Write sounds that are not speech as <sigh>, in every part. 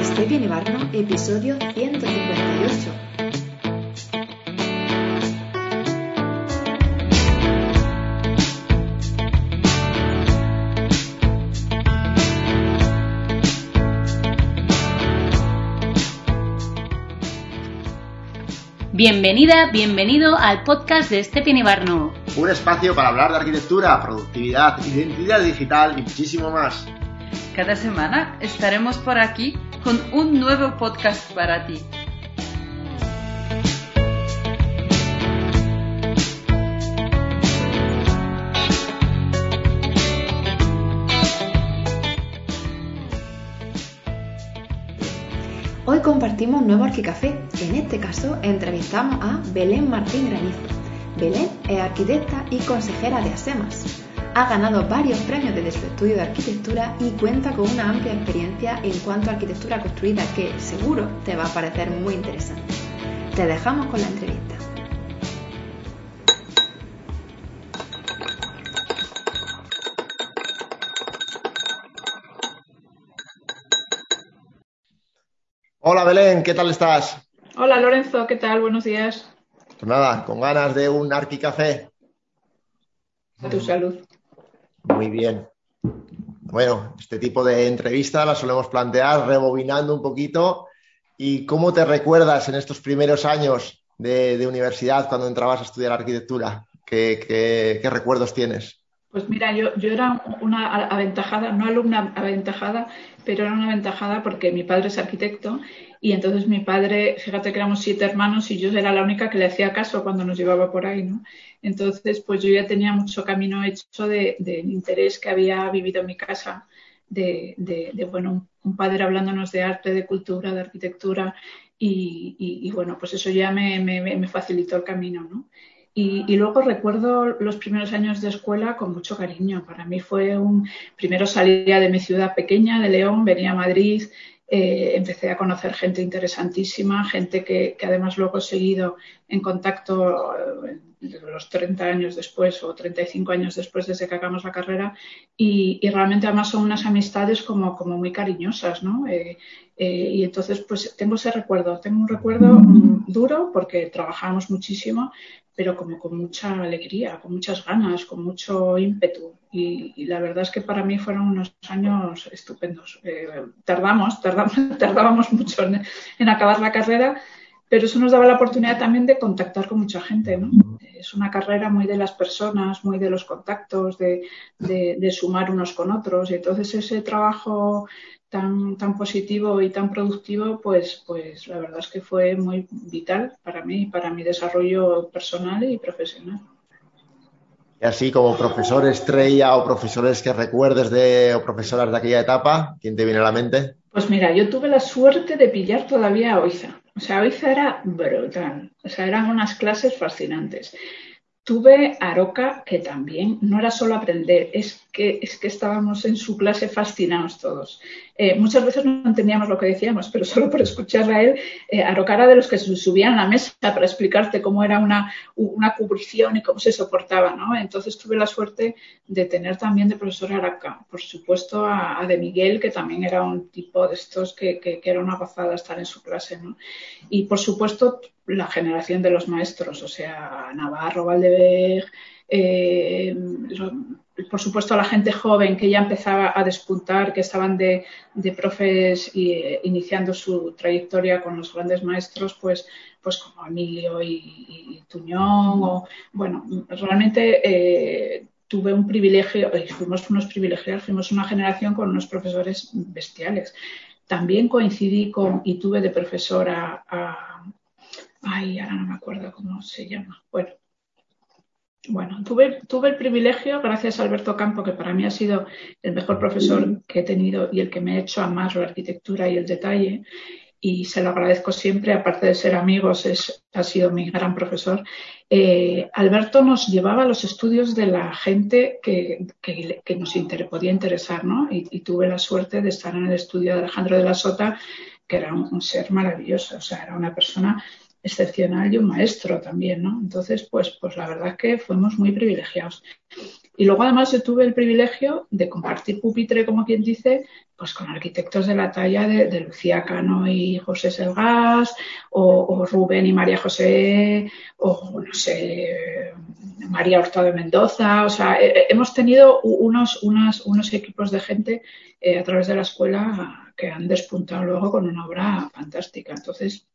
Esteban Ibarno, episodio 158. Bienvenida, bienvenido al podcast de Esteban Ibarno. Un espacio para hablar de arquitectura, productividad, identidad digital y muchísimo más. Cada semana estaremos por aquí con un nuevo podcast para ti. Hoy compartimos un nuevo Arquicafé. En este caso entrevistamos a Belén Martín Granizo. Belén es arquitecta y consejera de ASEMAS. Ha ganado varios premios desde su estudio de arquitectura y cuenta con una amplia experiencia en cuanto a arquitectura construida que seguro te va a parecer muy interesante. Te dejamos con la entrevista. Hola Belén, ¿qué tal estás? Hola Lorenzo, ¿qué tal? Buenos días. Pues nada, con ganas de un Arquicafé. A tu salud. Muy bien. Bueno, este tipo de entrevistas las solemos plantear rebobinando un poquito. ¿Y cómo te recuerdas en estos primeros años de, universidad cuando entrabas a estudiar arquitectura? ¿Qué, recuerdos tienes? Pues mira, yo, yo era una aventajada, no alumna aventajada, pero era una aventajada porque mi padre es arquitecto y entonces mi padre, fíjate que éramos siete hermanos y yo era la única que le hacía caso cuando nos llevaba por ahí, ¿no? Entonces, pues yo ya tenía mucho camino hecho del de, interés que había vivido en mi casa, de, de, bueno, un padre hablándonos de arte, de cultura, de arquitectura y, y, bueno, pues eso ya me, me, me facilitó el camino, ¿no? Y, y, luego recuerdo los primeros años de escuela con mucho cariño. Para mí fue un. Primero salía de mi ciudad pequeña, de León, venía a Madrid, eh, empecé a conocer gente interesantísima, gente que, que, además luego he seguido en contacto eh, los 30 años después o 35 años después desde que acabamos la carrera y, realmente además son unas amistades como, muy cariñosas, ¿no? Eh, eh, y entonces pues tengo ese recuerdo, tengo un recuerdo mm, duro porque trabajamos muchísimo, pero como con mucha alegría, con muchas ganas, con mucho ímpetu. Y, la verdad es que para mí fueron unos años estupendos. Eh, tardamos, tardamos, <laughs> tardábamos mucho en, acabar la carrera, pero eso nos daba la oportunidad también de contactar con mucha gente. ¿no? Es una carrera muy de las personas, muy de los contactos, de, de, de sumar unos con otros. Y entonces ese trabajo tan, tan positivo y tan productivo, pues, pues la verdad es que fue muy vital para mí, para mi desarrollo personal y profesional. Y así como profesor estrella o profesores que recuerdes de o profesoras de aquella etapa, ¿quién te viene a la mente? Pues mira, yo tuve la suerte de pillar todavía a Oiza. O sea, Oiza era brutal. O sea, eran unas clases fascinantes. Tuve a Aroca, que también no era solo aprender, es que, es que estábamos en su clase fascinados todos. Eh, muchas veces no entendíamos lo que decíamos, pero solo por escucharle a él, eh, Aroca era de los que se subían a la mesa para explicarte cómo era una, una cubrición y cómo se soportaba, ¿no? Entonces tuve la suerte de tener también de profesor Aroca, por supuesto a, de Miguel, que también era un tipo de estos que, que, era una gozada estar en su clase, ¿no? Y por supuesto la generación de los maestros, o sea, Navarro, Valdeberg, eh, por supuesto la gente joven que ya empezaba a despuntar, que estaban de, profes y, eh, iniciando su trayectoria con los grandes maestros, pues, pues como Emilio y, y Tuñón, o bueno, realmente eh, tuve un privilegio, y fuimos unos privilegiados, fuimos una generación con unos profesores bestiales. También coincidí con y tuve de profesora a, ay, ahora no me acuerdo cómo se llama. Bueno, bueno, tuve, el privilegio, gracias a Alberto Campo, que para mí ha sido el mejor profesor que he tenido y el que me ha hecho amar la arquitectura y el detalle, y se lo agradezco siempre, aparte de ser amigos, ha sido mi gran profesor. Eh, Alberto nos llevaba a los estudios de la gente que, nos podía interesar, ¿no? Y, tuve la suerte de estar en el estudio de Alejandro de la Sota, que era un ser maravilloso, o sea, era una persona excepcional y un maestro también, ¿no? Entonces, pues, pues la verdad es que fuimos muy privilegiados. Y luego además yo tuve el privilegio de compartir pupitre, como quien dice, pues con arquitectos de la talla de, Lucía Cano y José Selgas, o, Rubén y María José, o no sé, María Hurtado de Mendoza. O sea, hemos tenido unos, unos equipos de gente eh, a través de la escuela que han despuntado luego con una obra fantástica. Entonces,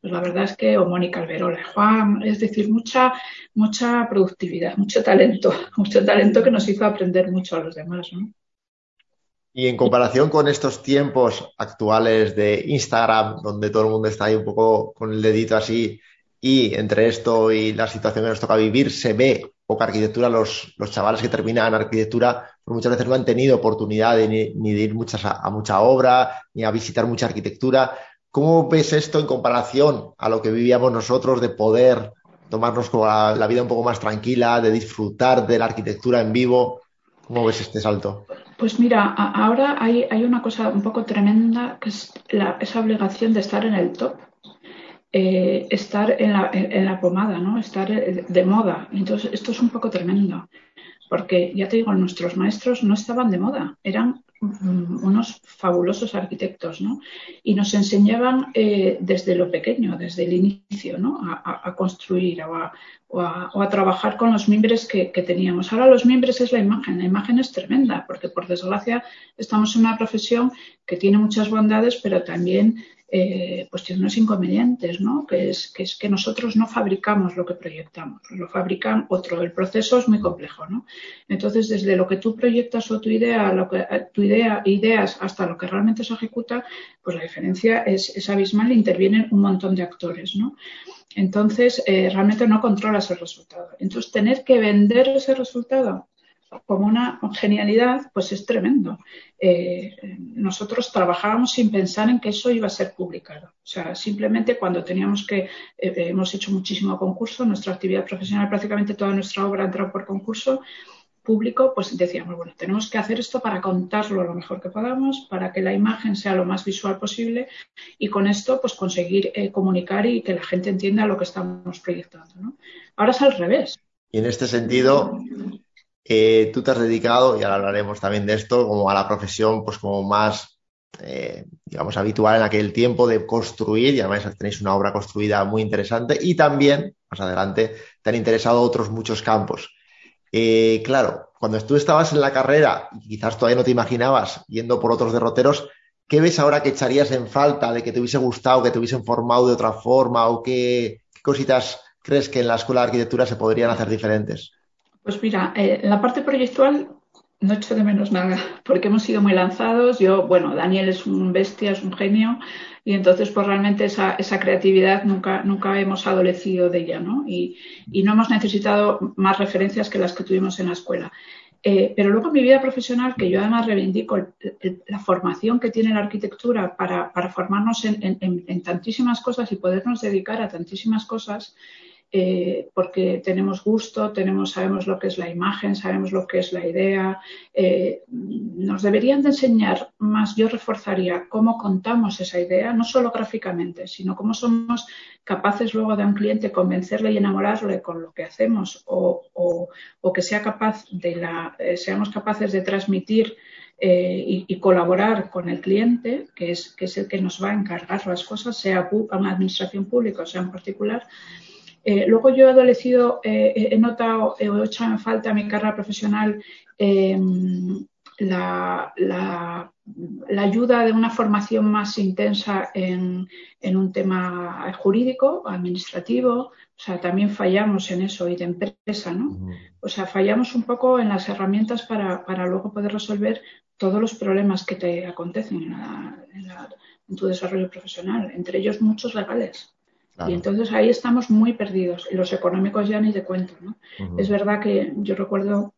pues la verdad es que, o Mónica Alberola, Juan, es decir, mucha, mucha productividad, mucho talento, <laughs> mucho talento que nos hizo aprender mucho a los demás, ¿no? Y en comparación con estos tiempos actuales de Instagram, donde todo el mundo está ahí un poco con el dedito así, y entre esto y la situación que nos toca vivir, se ve poca arquitectura. Los, los chavales que terminan arquitectura pues muchas veces no han tenido oportunidad de, ni, de ir muchas a, mucha obra, ni a visitar mucha arquitectura. ¿Cómo ves esto en comparación a lo que vivíamos nosotros de poder tomarnos la, vida un poco más tranquila, de disfrutar de la arquitectura en vivo? ¿Cómo ves este salto? Pues mira, ahora hay, una cosa un poco tremenda que es esa obligación de estar en el top, eh, estar en la, la, pomada, ¿no? Estar de moda. Entonces, esto es un poco tremendo, porque ya te digo, nuestros maestros no estaban de moda, eran unos fabulosos arquitectos, ¿no? Y nos enseñaban eh, desde lo pequeño, desde el inicio, ¿no? A, construir o a, trabajar con los miembros que, teníamos. Ahora los miembros es la imagen, la imagen es tremenda, porque por desgracia estamos en una profesión que tiene muchas bondades, pero también eh, pues tiene unos inconvenientes, ¿no? Que es, que es que nosotros no fabricamos lo que proyectamos, lo fabrican otro. El proceso es muy complejo, ¿no? Entonces, desde lo que tú proyectas o tu idea, lo que, eh, tu idea, ideas, hasta lo que realmente se ejecuta, pues la diferencia es, abismal e intervienen un montón de actores, ¿no? Entonces, eh, realmente no controlas el resultado. Entonces, tener que vender ese resultado como una genialidad, pues es tremendo. Eh, nosotros trabajábamos sin pensar en que eso iba a ser publicado. O sea, simplemente cuando teníamos que, eh, hemos hecho muchísimo concurso, nuestra actividad profesional, prácticamente toda nuestra obra entró por concurso público, pues decíamos, bueno, tenemos que hacer esto para contarlo lo mejor que podamos, para que la imagen sea lo más visual posible y con esto, pues conseguir eh, comunicar y que la gente entienda lo que estamos proyectando. ¿no? Ahora es al revés. Y en este sentido, tú te has dedicado, y ahora hablaremos también de esto, como a la profesión, pues como más, eh, digamos, habitual en aquel tiempo de construir, y además tenéis una obra construida muy interesante, y también, más adelante, te han interesado otros muchos campos. Eh, claro, cuando tú estabas en la carrera, y quizás todavía no te imaginabas yendo por otros derroteros, ¿qué ves ahora que echarías en falta de que te hubiese gustado, que te hubiesen formado de otra forma, o qué cositas crees que en la escuela de arquitectura se podrían hacer diferentes? Pues mira, eh, en la parte proyectual no echo de menos nada, <laughs> porque hemos sido muy lanzados. Yo, bueno, Daniel es un bestia, es un genio, y entonces, pues realmente esa, esa creatividad nunca, nunca hemos adolecido de ella, ¿no? Y, y, no hemos necesitado más referencias que las que tuvimos en la escuela. Eh, pero luego en mi vida profesional, que yo además reivindico la formación que tiene la arquitectura para, para formarnos en, en, en, tantísimas cosas y podernos dedicar a tantísimas cosas, eh, porque tenemos gusto, tenemos, sabemos lo que es la imagen, sabemos lo que es la idea. Eh, nos deberían de enseñar más, yo reforzaría cómo contamos esa idea, no solo gráficamente, sino cómo somos capaces luego de un cliente convencerle y enamorarle con lo que hacemos o, que sea capaz de la, eh, seamos capaces de transmitir y, y, colaborar con el cliente, que es, que es el que nos va a encargar las cosas, sea una administración pública o sea en particular, eh, luego yo he adolecido, eh, he notado, he hecho en falta mi carrera profesional la, ayuda de una formación más intensa en, un tema jurídico, administrativo. O sea, también fallamos en eso y de empresa, ¿no? O sea, fallamos un poco en las herramientas para, luego poder resolver todos los problemas que te acontecen en tu desarrollo profesional, entre ellos muchos legales. Y entonces ahí estamos muy perdidos. Y los económicos ya ni de cuento. ¿no? Es verdad que yo recuerdo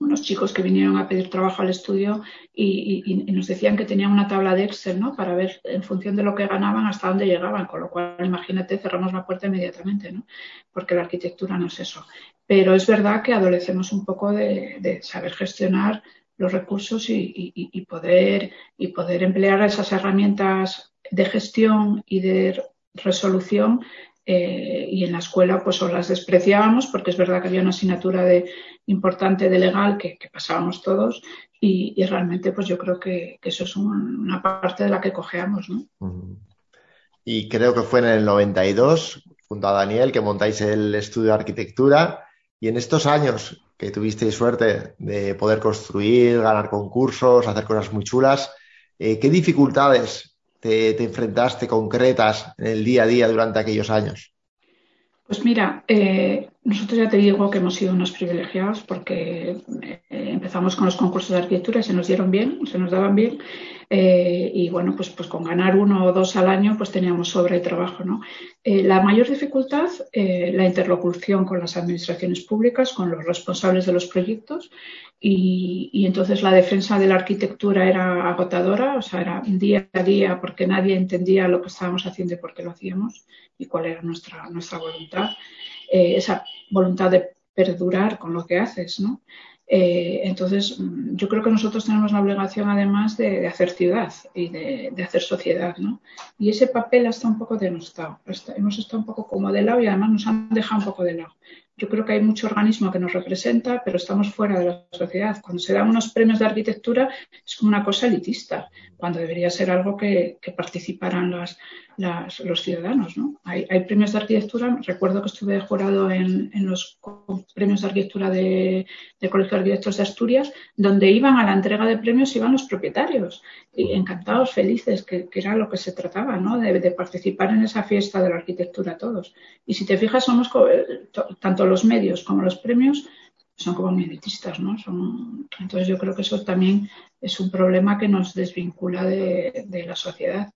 unos chicos que vinieron a pedir trabajo al estudio y, nos decían que tenían una tabla de Excel ¿no? para ver en función de lo que ganaban hasta dónde llegaban. Con lo cual, imagínate, cerramos la puerta inmediatamente, ¿no? porque la arquitectura no es eso. Pero es verdad que adolecemos un poco de, saber gestionar los recursos y, poder, y poder emplear esas herramientas de gestión y de resolución eh, y en la escuela pues o las despreciábamos porque es verdad que había una asignatura de, importante de legal que, pasábamos todos y, realmente pues yo creo que, eso es una parte de la que cojeamos, ¿no? Y creo que fue en el 92, junto a Daniel, que montáis el estudio de arquitectura y en estos años que tuvisteis suerte de poder construir, ganar concursos, hacer cosas muy chulas, eh, ¿qué dificultades te, enfrentaste concretas en el día a día durante aquellos años? Pues mira, eh, nosotros ya te digo que hemos sido unos privilegiados porque eh, empezamos con los concursos de arquitectura y se nos dieron bien, se nos daban bien. Eh, y bueno, pues, pues con ganar uno o dos al año, pues teníamos sobre de trabajo, ¿no? la mayor dificultad, la interlocución con las administraciones públicas, con los responsables de los proyectos y, entonces la defensa de la arquitectura era agotadora, o sea, era día a día porque nadie entendía lo que estábamos haciendo y por qué lo hacíamos y cuál era nuestra, nuestra voluntad. Eh, esa voluntad de perdurar con lo que haces, ¿no? Eh, entonces, yo creo que nosotros tenemos la obligación además de, hacer ciudad y de, hacer sociedad, ¿no? Y ese papel está un poco denostado, hemos estado un poco como de lado y además nos han dejado un poco de lado. Yo creo que hay mucho organismo que nos representa, pero estamos fuera de la sociedad. Cuando se dan unos premios de arquitectura es como una cosa elitista, cuando debería ser algo que, participaran los ciudadanos. ¿no? Hay, premios de arquitectura, recuerdo que estuve jurado en, los premios de arquitectura de, Colegio de Arquitectos de Asturias, donde iban a la entrega de premios, iban los propietarios, y encantados, felices, que, era lo que se trataba, ¿no? de, de participar en esa fiesta de la arquitectura todos. Y si te fijas, somos tanto los medios como los premios son como militistas, ¿no? Son, entonces yo creo que eso también es un problema que nos desvincula de, la sociedad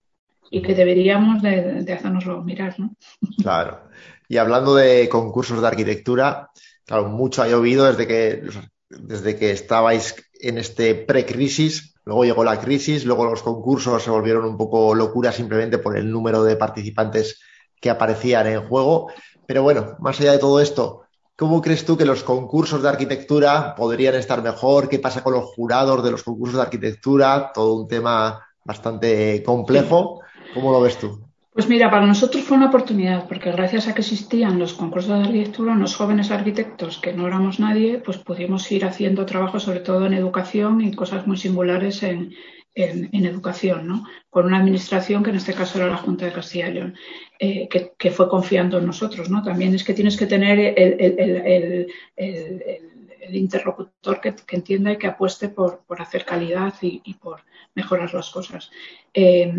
y que deberíamos de, de, hacernoslo mirar, ¿no? Claro. Y hablando de concursos de arquitectura, claro, mucho ha llovido desde que, desde que estabais en este pre-crisis, luego llegó la crisis, luego los concursos se volvieron un poco locura simplemente por el número de participantes que aparecían en juego. Pero bueno, más allá de todo esto, ¿cómo crees tú que los concursos de arquitectura podrían estar mejor? ¿Qué pasa con los jurados de los concursos de arquitectura? Todo un tema bastante complejo. ¿Cómo lo ves tú? Pues mira, para nosotros fue una oportunidad, porque gracias a que existían los concursos de arquitectura, los jóvenes arquitectos que no éramos nadie, pues pudimos ir haciendo trabajo sobre todo en educación y cosas muy singulares en, en, educación, ¿no? con una administración que en este caso era la Junta de Castilla y León, eh, que, fue confiando en nosotros. ¿no? También es que tienes que tener el, interlocutor que, entienda y que apueste por, hacer calidad y, por mejorar las cosas. Eh,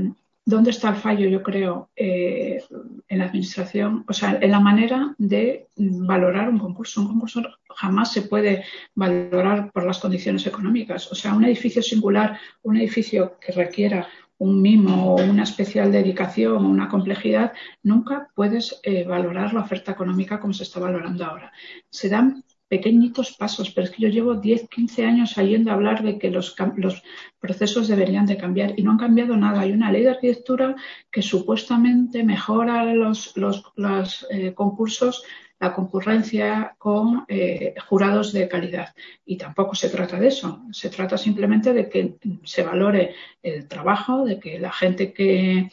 ¿Dónde está el fallo, yo creo, eh, en la administración? O sea, en la manera de valorar un concurso. Un concurso jamás se puede valorar por las condiciones económicas. O sea, un edificio singular, un edificio que requiera un mimo o una especial dedicación o una complejidad, nunca puedes eh, valorar la oferta económica como se está valorando ahora. Se dan pequeñitos pasos, pero es que yo llevo 10, 15 años yendo a hablar de que los, los, procesos deberían de cambiar y no han cambiado nada. Hay una ley de arquitectura que supuestamente mejora los, los, eh, concursos la concurrencia con eh, jurados de calidad. Y tampoco se trata de eso. Se trata simplemente de que se valore el trabajo, de que la gente que,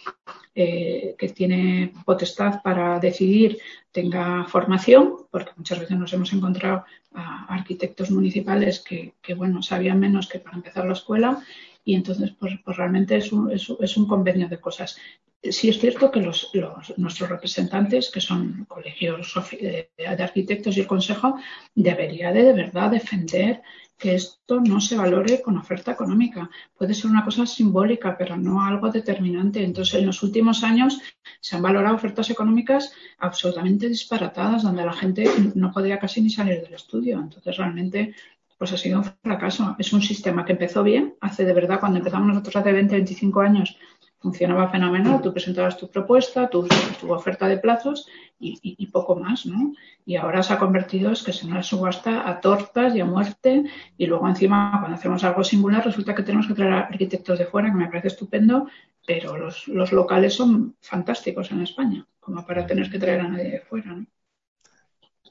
eh, que tiene potestad para decidir tenga formación, porque muchas veces nos hemos encontrado a arquitectos municipales que, bueno, sabían menos que para empezar la escuela y entonces pues, pues realmente es un, es, un, convenio de cosas. Sí es cierto que los, nuestros representantes, que son colegios de, de arquitectos y el Consejo, debería de, de verdad defender que esto no se valore con oferta económica. Puede ser una cosa simbólica, pero no algo determinante. Entonces, en los últimos años se han valorado ofertas económicas absolutamente disparatadas, donde la gente no podía casi ni salir del estudio. Entonces, realmente, pues ha sido un fracaso. Es un sistema que empezó bien, hace de verdad, cuando empezamos nosotros hace 20, 25 años, funcionaba fenomenal, tú presentabas tu propuesta, tu, tu oferta de plazos y, poco más, ¿no? Y ahora se ha convertido es que se nos subasta a tortas y a muerte y luego encima cuando hacemos algo singular resulta que tenemos que traer arquitectos de fuera, que me parece estupendo, pero los, los locales son fantásticos en España, como para tener que traer a nadie de fuera, ¿no?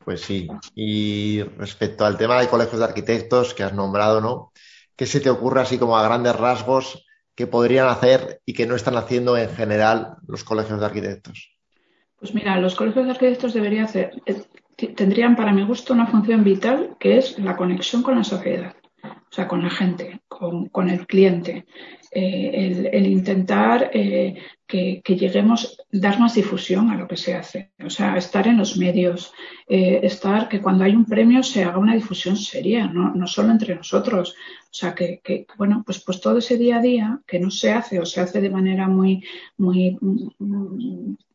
Pues sí. Y respecto al tema de colegios de arquitectos que has nombrado, ¿no? ¿Qué se te ocurre así como a grandes rasgos que podrían hacer y que no están haciendo en general los colegios de arquitectos? Pues mira, los colegios de arquitectos deberían hacer, tendrían para mi gusto una función vital que es la conexión con la sociedad, o sea, con la gente, con, el cliente, eh, el, intentar eh, que, lleguemos, dar más difusión a lo que se hace, o sea, estar en los medios, estar que cuando hay un premio se haga una difusión seria, no, no solo entre nosotros, o sea, que, que, bueno, pues, pues todo ese día a día que no se hace o se hace de manera muy, muy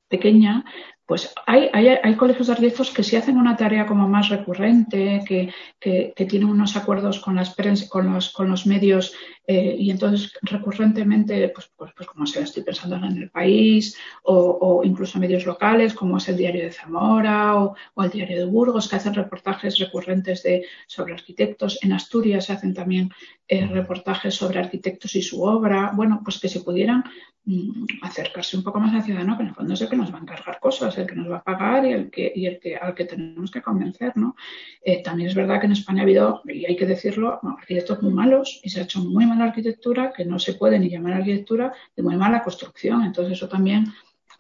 pequeña, pues hay, hay, hay, colegios de arquitectos que sí hacen una tarea como más recurrente, que, que, tienen unos acuerdos con, las con, los, con los medios eh, y entonces recurrentemente, pues, pues, pues, como sea, estoy pensando en el país o, o, incluso medios locales como es el Diario de Zamora o, o, el Diario de Burgos, que hacen reportajes recurrentes de, sobre arquitectos. En Asturias se hacen también eh, reportajes sobre arquitectos y su obra. Bueno, pues que se pudieran Mm, acercarse un poco más a la ciudad, que en el fondo es el que nos va a encargar cosas, el que nos va a pagar y el que, y el que al que tenemos que convencer, ¿no? Eh, también es verdad que en España ha habido, y hay que decirlo, arquitectos muy malos y se ha hecho muy mala arquitectura, que no se puede ni llamar arquitectura, de muy mala construcción. Entonces eso también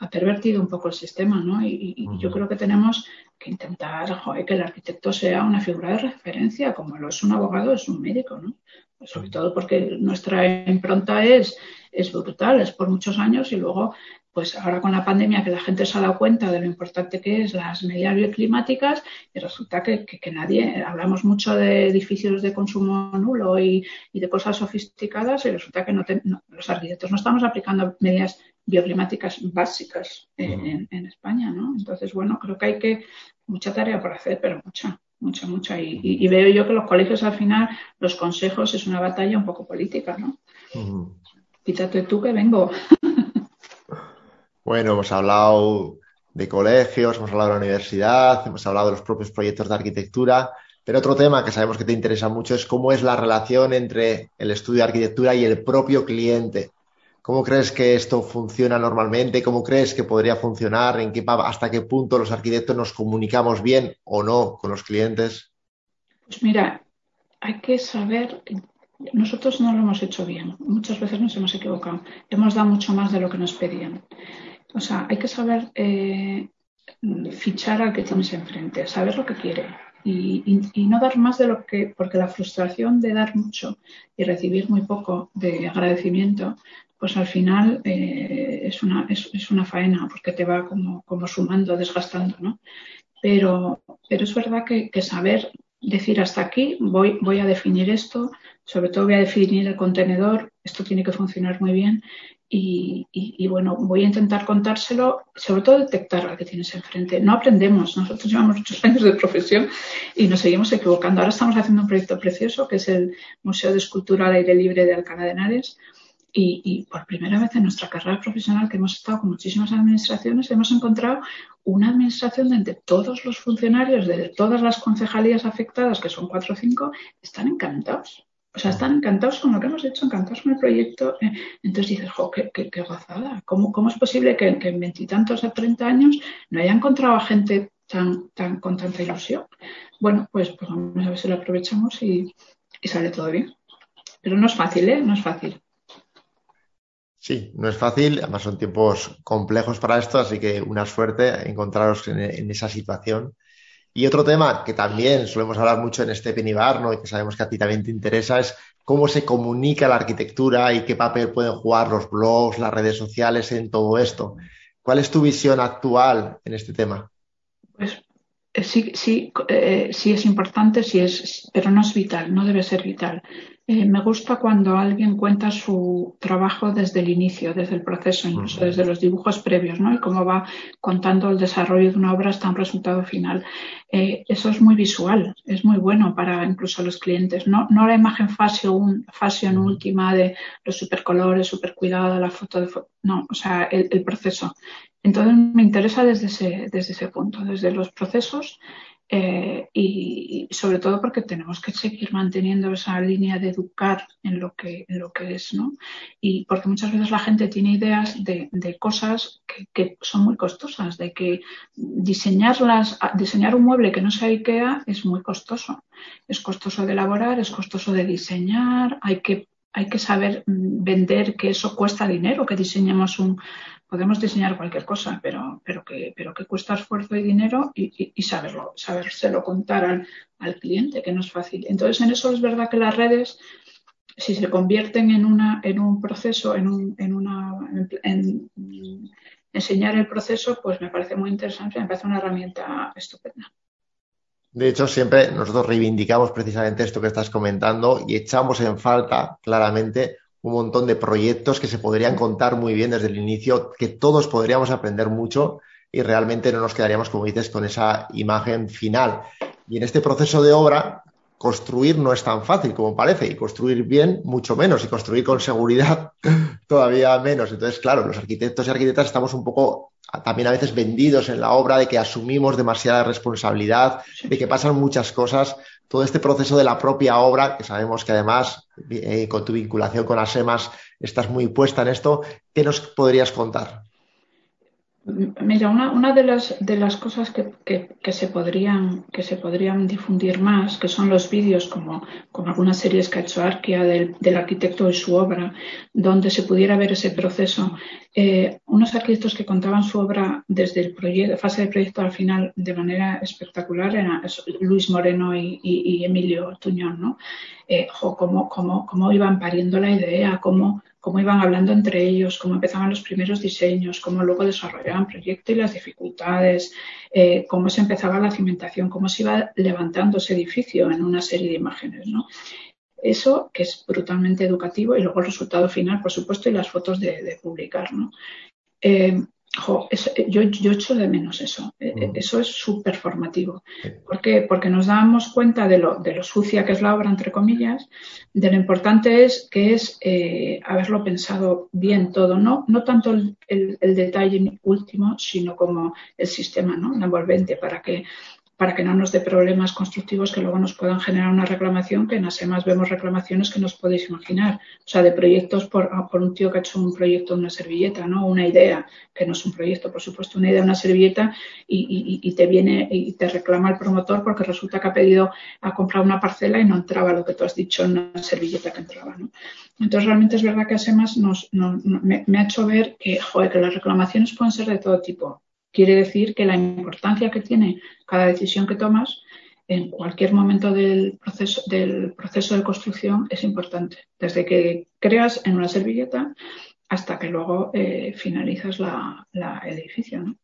ha pervertido un poco el sistema, ¿no? Y, yo creo que tenemos que intentar que el arquitecto sea una figura de referencia, como lo es un abogado, es un médico, ¿no? sobre todo porque nuestra impronta es, es brutal, es por muchos años y luego, pues ahora con la pandemia que la gente se ha dado cuenta de lo importante que es las medidas bioclimáticas y resulta que, que, nadie, hablamos mucho de edificios de consumo nulo y, y de cosas sofisticadas y resulta que no, los arquitectos no estamos aplicando medidas bioclimáticas básicas en, en, España, ¿no? Entonces, bueno, creo que hay que mucha tarea por hacer, pero mucha mucha, mucha. Y, veo yo que los colegios al final, los consejos es una batalla un poco política, ¿no? Quítate tú que vengo. <laughs> bueno, hemos hablado de colegios, hemos hablado de la universidad, hemos hablado de los propios proyectos de arquitectura, pero otro tema que sabemos que te interesa mucho es cómo es la relación entre el estudio de arquitectura y el propio cliente. ¿Cómo crees que esto funciona normalmente? ¿Cómo crees que podría funcionar? ¿En qué, ¿Hasta qué punto los arquitectos nos comunicamos bien o no con los clientes? Pues mira, hay que saber, nosotros no lo hemos hecho bien, muchas veces nos hemos equivocado, hemos dado mucho más de lo que nos pedían. O sea, hay que saber eh, fichar al que tienes enfrente, saber lo que quiere, y, no dar más de lo que, porque la frustración de dar mucho y recibir muy poco de agradecimiento pues al final eh, es, una, es, una faena porque te va como, sumando, desgastando, ¿no? Pero, pero es verdad que, saber decir hasta aquí, voy, voy a definir esto, sobre todo voy a definir el contenedor, esto tiene que funcionar muy bien y, y, bueno, voy a intentar contárselo, sobre todo detectar al que tienes enfrente. No aprendemos, nosotros llevamos muchos <laughs> años de profesión y nos seguimos equivocando. Ahora estamos haciendo un proyecto precioso que es el Museo de Escultura al Aire Libre de Alcalá de Henares y, por primera vez en nuestra carrera profesional, que hemos estado con muchísimas administraciones, hemos encontrado una administración donde todos los funcionarios de todas las concejalías afectadas, que son cuatro o cinco, están encantados. O sea, están encantados con lo que hemos hecho, encantados con el proyecto. Eh, entonces dices, jo, qué, qué, gozada. ¿Cómo, ¿Cómo, es posible que, en veintitantos a treinta años no haya encontrado a gente tan, tan, con tanta ilusión? Bueno, pues, pues vamos a ver si lo aprovechamos y, y sale todo bien. Pero no es fácil, ¿eh? No es fácil. Sí, no es fácil, además son tiempos complejos para esto, así que una suerte encontraros en, esa situación. Y otro tema que también solemos hablar mucho en este Penibar, ¿no? y que sabemos que a ti también te interesa, es cómo se comunica la arquitectura y qué papel pueden jugar los blogs, las redes sociales en todo esto. ¿Cuál es tu visión actual en este tema? Pues eh, sí, sí, eh, sí es importante, sí es, pero no es vital, no debe ser vital. Eh, me gusta cuando alguien cuenta su trabajo desde el inicio, desde el proceso, incluso desde los dibujos previos, ¿no? Y cómo va contando el desarrollo de una obra hasta un resultado final. Eh, eso es muy visual, es muy bueno para incluso los clientes. No, no la imagen fashion, fashion última de los supercolores, supercuidado, la foto de no, o sea, el, el proceso. Entonces me interesa desde ese, desde ese punto, desde los procesos eh, y, sobre todo porque tenemos que seguir manteniendo esa línea de educar en lo que, en lo que es, ¿no? Y porque muchas veces la gente tiene ideas de, de cosas que, que, son muy costosas, de que diseñarlas, diseñar un mueble que no sea IKEA es muy costoso. Es costoso de elaborar, es costoso de diseñar, hay que, hay que saber mm, vender que eso cuesta dinero, que diseñemos un, podemos diseñar cualquier cosa, pero, pero, que, pero que cuesta esfuerzo y dinero y, saberlo, sabérselo contar al, al, cliente, que no es fácil. Entonces, en eso es verdad que las redes, si se convierten en, una, en un proceso, en, un, en una. En, enseñar el proceso, pues me parece muy interesante, me parece una herramienta estupenda. De hecho, siempre nosotros reivindicamos precisamente esto que estás comentando y echamos en falta claramente un montón de proyectos que se podrían contar muy bien desde el inicio, que todos podríamos aprender mucho y realmente no nos quedaríamos, como dices, con esa imagen final. Y en este proceso de obra, construir no es tan fácil como parece y construir bien mucho menos y construir con seguridad <laughs> todavía menos. Entonces, claro, los arquitectos y arquitectas estamos un poco también a veces vendidos en la obra de que asumimos demasiada responsabilidad, de que pasan muchas cosas todo este proceso de la propia obra, que sabemos que además eh, con tu vinculación con ASEMAS estás muy puesta en esto, ¿qué nos podrías contar? Mira, una, una de, las, de las cosas que, que, se podrían, que se podrían difundir más, que son los vídeos como, como algunas series que ha hecho Arquia del, del arquitecto y su obra, donde se pudiera ver ese proceso. Eh, unos arquitectos que contaban su obra desde el proyecto, fase de proyecto al final de manera espectacular eran Luis Moreno y Emilio Tuñón, ¿no? Eh, cómo, cómo, cómo iban pariendo la idea, cómo cómo iban hablando entre ellos, cómo empezaban los primeros diseños, cómo luego desarrollaban proyecto y las dificultades, eh, cómo se empezaba la cimentación, cómo se iba levantando ese edificio en una serie de imágenes, ¿no? Eso que es brutalmente educativo y luego el resultado final, por supuesto, y las fotos de, publicar, ¿no? Eh, eh, yo, yo, echo de menos eso. Eh, eh, eso es súper formativo. ¿Por qué? Porque nos damos cuenta de lo, de lo, sucia que es la obra, entre comillas, de lo importante es que es haberlo pensado bien todo, no, no tanto el, el, el, detalle último, sino como el sistema, ¿no? La envolvente, para que para que no nos dé problemas constructivos que luego nos puedan generar una reclamación, que en ASEMAS vemos reclamaciones que nos podéis imaginar, o sea, de proyectos por, ah, por un tío que ha hecho un proyecto de una servilleta, ¿no? Una idea, que no es un proyecto, por supuesto, una idea de una servilleta y, y, te viene y te reclama el promotor porque resulta que ha pedido a comprar una parcela y no entraba lo que tú has dicho en una servilleta que entraba, ¿no? Entonces, realmente es verdad que ASEMAS nos, nos, me, me, ha hecho ver que, joder, que las reclamaciones pueden ser de todo tipo Quiere decir que la importancia que tiene cada decisión que tomas en cualquier momento del proceso, del proceso de construcción es importante. Desde que creas en una servilleta hasta que luego eh, finalizas la, la edificio. ¿no?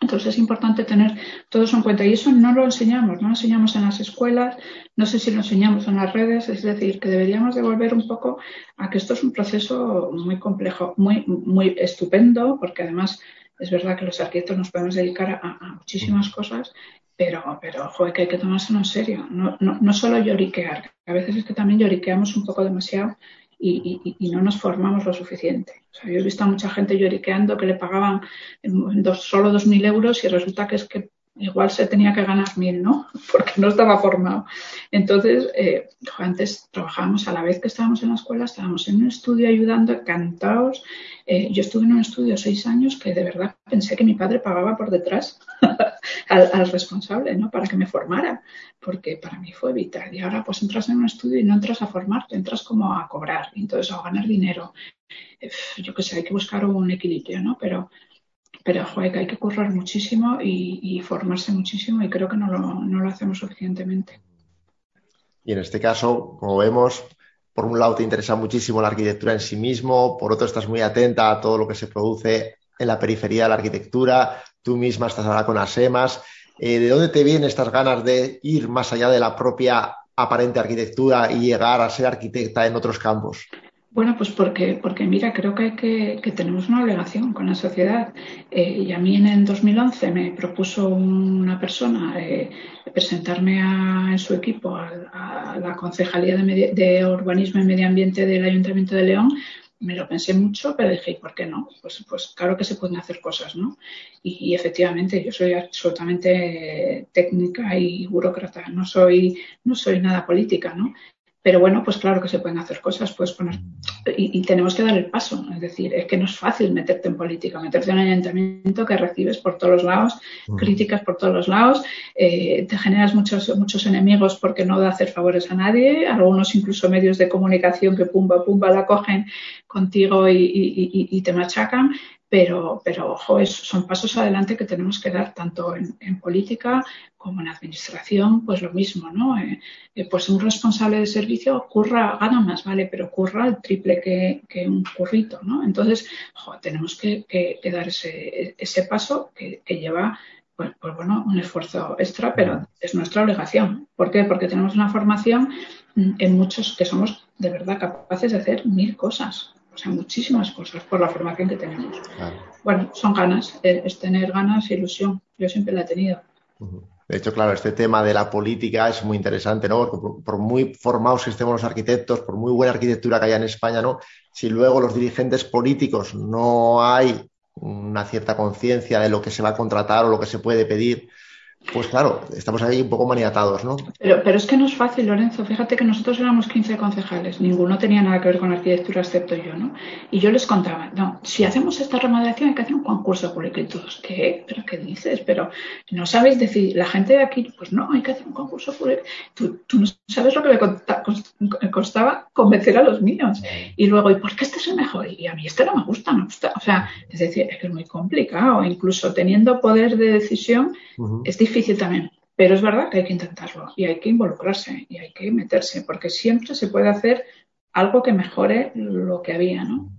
Entonces es importante tener todo eso en cuenta y eso no lo enseñamos, no lo enseñamos en las escuelas, no sé si lo enseñamos en las redes, es decir, que deberíamos devolver un poco a que esto es un proceso muy complejo, muy, muy estupendo, porque además es verdad que los arquitectos nos podemos dedicar a, muchísimas cosas, pero, pero joder, que hay que tomárselo en serio. No, no, no solo lloriquear, a veces es que también lloriqueamos un poco demasiado y, y, y, no nos formamos lo suficiente. O sea, yo he visto a mucha gente lloriqueando que le pagaban dos, solo 2.000 euros y resulta que es que igual se tenía que ganar mil, ¿no? <laughs> Porque no estaba formado. Entonces, eh, antes trabajábamos a la vez que estábamos en la escuela, estábamos en un estudio ayudando, encantados. Eh, yo estuve en un estudio seis años que de verdad pensé que mi padre pagaba por detrás <laughs> al, responsable, ¿no? Para que me formara, porque para mí fue vital. Y ahora pues entras en un estudio y no entras a formarte, entras como a cobrar, entonces a ganar dinero. Yo qué sé, hay que buscar un equilibrio, ¿no? Pero pero joder, que hay que currar muchísimo y, formarse muchísimo y creo que no lo, no lo hacemos suficientemente. Y en este caso, como vemos, por un lado te interesa muchísimo la arquitectura en sí mismo, por otro estás muy atenta a todo lo que se produce en la periferia de la arquitectura, tú misma estás ahora con ASEMAS. Eh, ¿De dónde te vienen estas ganas de ir más allá de la propia aparente arquitectura y llegar a ser arquitecta en otros campos? Bueno, pues porque, porque mira, creo que, que, que tenemos una obligación con la sociedad. Eh, y a mí en el 2011 me propuso una persona eh, presentarme a, en su equipo a, la Concejalía de, de, Urbanismo y Medio Ambiente del Ayuntamiento de León. Me lo pensé mucho, pero dije, ¿y por qué no? Pues, pues claro que se pueden hacer cosas, ¿no? Y, y efectivamente, yo soy absolutamente técnica y burócrata, no soy, no soy nada política, ¿no? Pero bueno, pues claro que se pueden hacer cosas, poner y, y, tenemos que dar el paso. Es decir, es que no es fácil meterte en política, meterte en un ayuntamiento que recibes por todos los lados, uh-huh. críticas por todos los lados, eh, te generas muchos, muchos enemigos porque no da hacer favores a nadie, algunos incluso medios de comunicación que pumba, pumba la cogen contigo y, te machacan, pero, pero ojo, son pasos adelante que tenemos que dar tanto en, política como en administración, pues lo mismo, ¿no? Eh, eh, pues un responsable de servicio curra, gana más, ¿vale? Pero curra el triple que, un currito, ¿no? Entonces, ojo, tenemos que, dar ese, ese paso que, lleva pues, pues, bueno, un esfuerzo extra, pero es nuestra obligación. ¿Por qué? Porque tenemos una formación en muchos que somos de verdad capaces de hacer mil cosas, o sea, muchísimas cosas por la formación que tenemos. Bueno, son ganas, eh, es tener ganas e ilusión. Yo siempre la he tenido. De hecho, claro, este tema de la política es muy interesante, ¿no? Porque por, muy formados que estemos los arquitectos, por muy buena arquitectura que haya en España, ¿no? Si luego los dirigentes políticos no hay una cierta conciencia de lo que se va a contratar o lo que se puede pedir, pues claro, estamos ahí un poco maniatados, ¿no? Pero, pero es que no es fácil, Lorenzo. Fíjate que nosotros éramos 15 concejales, ninguno tenía nada que ver con arquitectura excepto yo, ¿no? Y yo les contaba, no, si hacemos esta remodelación hay que hacer un concurso público. Y todos, ¿qué? ¿Pero qué dices? Pero no sabéis decir, la gente de aquí, pues no, hay que hacer un concurso público. Tú, tú no sabes lo que me costaba convencer a los míos. Y luego, ¿y por qué este es el mejor? Y a mí este no me gusta, no me gusta. O sea, es decir, es que es muy complicado. Incluso teniendo poder de decisión, es difícil difícil también, pero es verdad que hay que intentarlo y hay que involucrarse y hay que meterse, porque siempre se puede hacer algo que mejore lo que había, ¿no?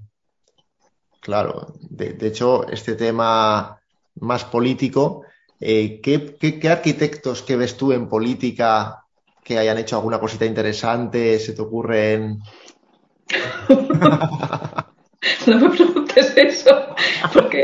Claro, de, hecho, este tema más político, eh, ¿qué, arquitectos que ves tú en política que hayan hecho alguna cosita interesante se te ocurren? <laughs> no me preguntes eso, porque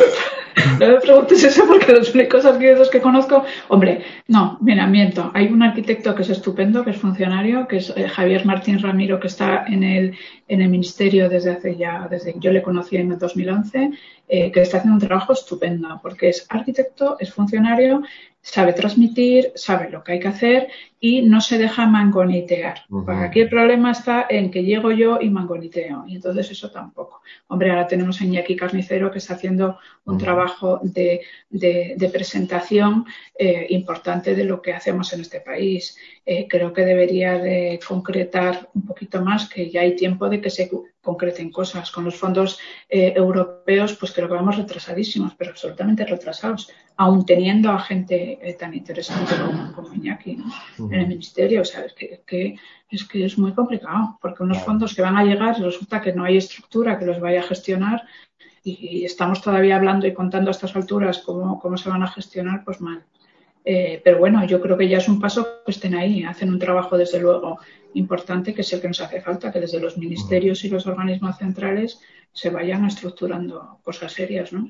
no me preguntes eso porque los únicos arquitectos que conozco, hombre, no, mira, miento. Hay un arquitecto que es estupendo, que es funcionario, que es eh, Javier Martín Ramiro, que está en el, en el ministerio desde hace ya, desde que yo le conocí en el 2011, eh, que está haciendo un trabajo estupendo, porque es arquitecto, es funcionario sabe transmitir, sabe lo que hay que hacer y no se deja mangonitear. Aquí el problema está en que llego yo y mangoniteo, y entonces eso tampoco. Hombre, ahora tenemos a Iñaki Carnicero que está haciendo un trabajo de, presentación eh, importante de lo que hacemos en este país. Eh, creo que debería de concretar un poquito más, que ya hay tiempo de que se concreten cosas. Con los fondos eh, europeos, pues creo que vamos retrasadísimos, pero absolutamente retrasados, aún teniendo a gente tan interesante como, Iñaki en el ministerio. O sea, es que, es que es muy complicado, porque unos fondos que van a llegar resulta que no hay estructura que los vaya a gestionar y, estamos todavía hablando y contando a estas alturas cómo, cómo se van a gestionar, pues mal. Eh, pero bueno, yo creo que ya es un paso que estén ahí, hacen un trabajo desde luego importante que es el que nos hace falta, que desde los ministerios y los organismos centrales se vayan estructurando cosas serias, ¿no?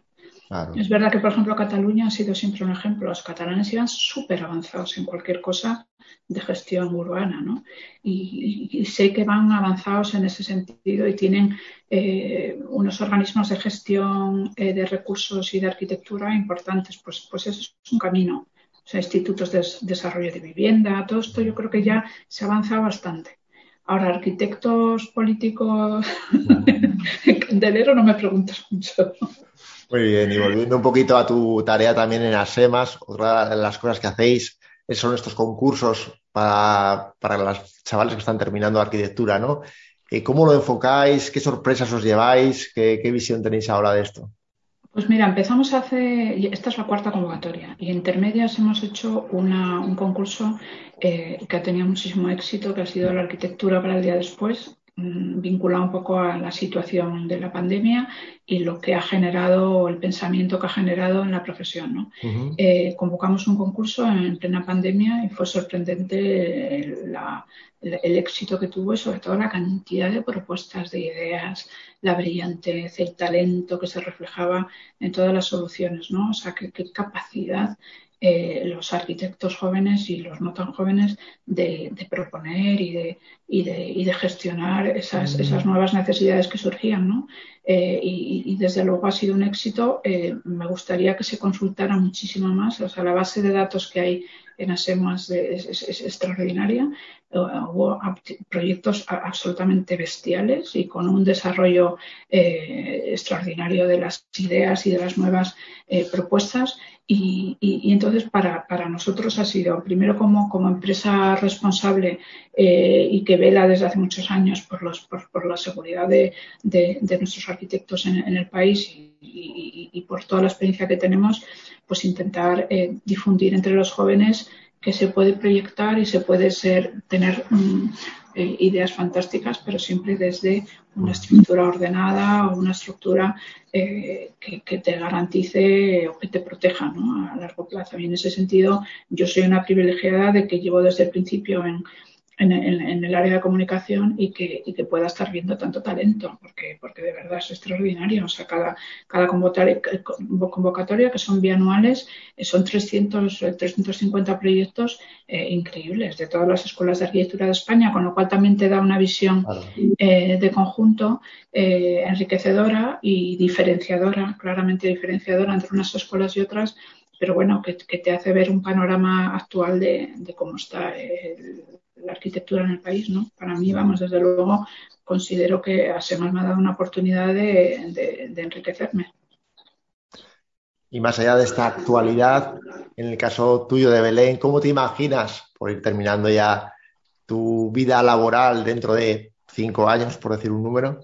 Es verdad que, por ejemplo, Cataluña ha sido siempre un ejemplo. Los catalanes iban súper avanzados en cualquier cosa de gestión urbana, ¿no? Y, sé que van avanzados en ese sentido y tienen eh, unos organismos de gestión eh, de recursos y de arquitectura importantes. Pues, pues eso es un camino o sea, institutos de desarrollo de vivienda, todo esto yo creo que ya se ha avanzado bastante. Ahora, arquitectos políticos en <laughs> Candelero no me preguntas mucho. Muy bien, y volviendo un poquito a tu tarea también en ASEMAS, otra de las cosas que hacéis son estos concursos para, para los chavales que están terminando arquitectura, ¿no? Eh, ¿Cómo lo enfocáis? ¿Qué sorpresas os lleváis? ¿Qué, qué visión tenéis ahora de esto? Pues mira, empezamos hace, esta es la cuarta convocatoria y intermedias hemos hecho un concurso eh, que ha tenido muchísimo éxito, que ha sido la arquitectura para el día después, vinculado un poco a la situación de la pandemia y lo que ha generado, el pensamiento que ha generado en la profesión. ¿no? Eh, convocamos un concurso en plena pandemia y fue sorprendente la, el éxito que tuvo y sobre todo la cantidad de propuestas, de ideas, la brillantez, el talento que se reflejaba en todas las soluciones, ¿no? O sea, qué, capacidad eh, los arquitectos jóvenes y los no tan jóvenes de, proponer y de, y de, y de gestionar esas, esas, nuevas necesidades que surgían, ¿no? Eh, y, desde luego ha sido un éxito. Eh, me gustaría que se consultara muchísimo más. O sea, la base de datos que hay en ASEMAS es, extraordinaria. Eh, hubo proyectos absolutamente bestiales y con un desarrollo extraordinario de las ideas y de las nuevas propuestas. Y, entonces para, nosotros ha sido, primero como, como empresa responsable y que vela desde hace muchos años por, los, por, la seguridad de, nuestros arquitectos en, el país y, por toda la experiencia que tenemos, pues intentar difundir entre los jóvenes que se puede proyectar y se puede ser, tener mm, eh, ideas fantásticas, pero siempre desde una estructura ordenada o una estructura eh, que, te garantice o que te proteja a largo plazo. Y en ese sentido, yo soy una privilegiada de que llevo desde el principio en, en, el área de comunicación y que, y que, pueda estar viendo tanto talento, porque, porque de verdad es extraordinario. O sea, cada, cada convocatoria, que son bianuales, eh, son 300, 350 eh, proyectos eh, increíbles de todas las escuelas de arquitectura de España, con lo cual también te da una visión de conjunto enriquecedora y diferenciadora, claramente diferenciadora entre unas escuelas y otras pero bueno, que, te hace ver un panorama actual de, de cómo está el, la arquitectura en el país, ¿no? Para mí, vamos, desde luego, considero que ASEMAS me ha dado una oportunidad de, enriquecerme. Y más allá de esta actualidad, en el caso tuyo de Belén, ¿cómo te imaginas, por ir terminando ya, tu vida laboral dentro de cinco años, por decir un número?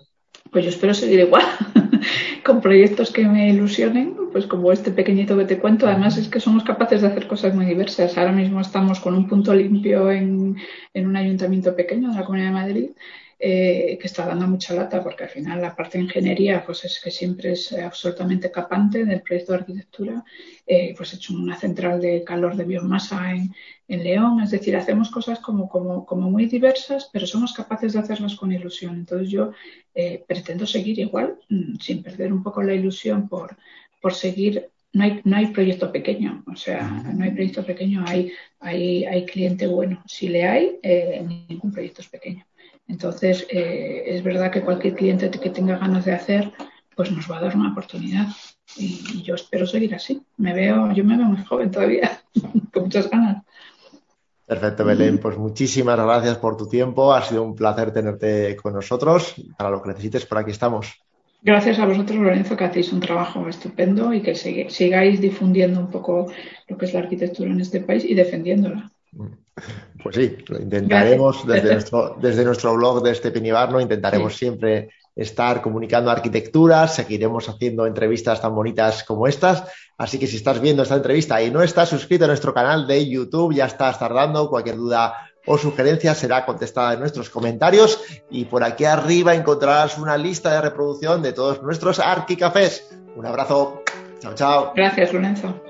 Pues yo espero seguir igual, <laughs> con proyectos que me ilusionen, pues como este pequeñito que te cuento. Además es que somos capaces de hacer cosas muy diversas. Ahora mismo estamos con un punto limpio en, en un ayuntamiento pequeño de la Comunidad de Madrid eh, que está dando mucha lata porque al final la parte de ingeniería pues es que siempre es absolutamente capante del proyecto de arquitectura. Eh, pues he hecho una central de calor de biomasa en, en León, es decir, hacemos cosas como, como, como, muy diversas, pero somos capaces de hacerlas con ilusión. Entonces yo eh, pretendo seguir igual, mm, sin perder un poco la ilusión por, por seguir no hay, no hay proyecto pequeño, o sea, no hay proyecto pequeño, hay, hay, hay cliente bueno. Si le hay, eh, ningún proyecto es pequeño. Entonces, eh, es verdad que cualquier cliente que tenga ganas de hacer, pues nos va a dar una oportunidad. Y, yo espero seguir así. Me veo, yo me veo muy joven todavía, <laughs> con muchas ganas. Perfecto, Belén. Pues muchísimas gracias por tu tiempo. Ha sido un placer tenerte con nosotros. Para lo que necesites, por aquí estamos. Gracias a vosotros, Lorenzo, que hacéis un trabajo estupendo y que sigáis difundiendo un poco lo que es la arquitectura en este país y defendiéndola. Pues sí, lo intentaremos desde nuestro, desde nuestro blog de este Pinibarno, intentaremos siempre estar comunicando arquitectura, seguiremos haciendo entrevistas tan bonitas como estas. Así que si estás viendo esta entrevista y no estás suscrito a nuestro canal de YouTube, ya estás tardando. Cualquier duda o sugerencia será contestada en nuestros comentarios. Y por aquí arriba encontrarás una lista de reproducción de todos nuestros arquicafés. Un abrazo. Chao, chao. Gracias, Lorenzo.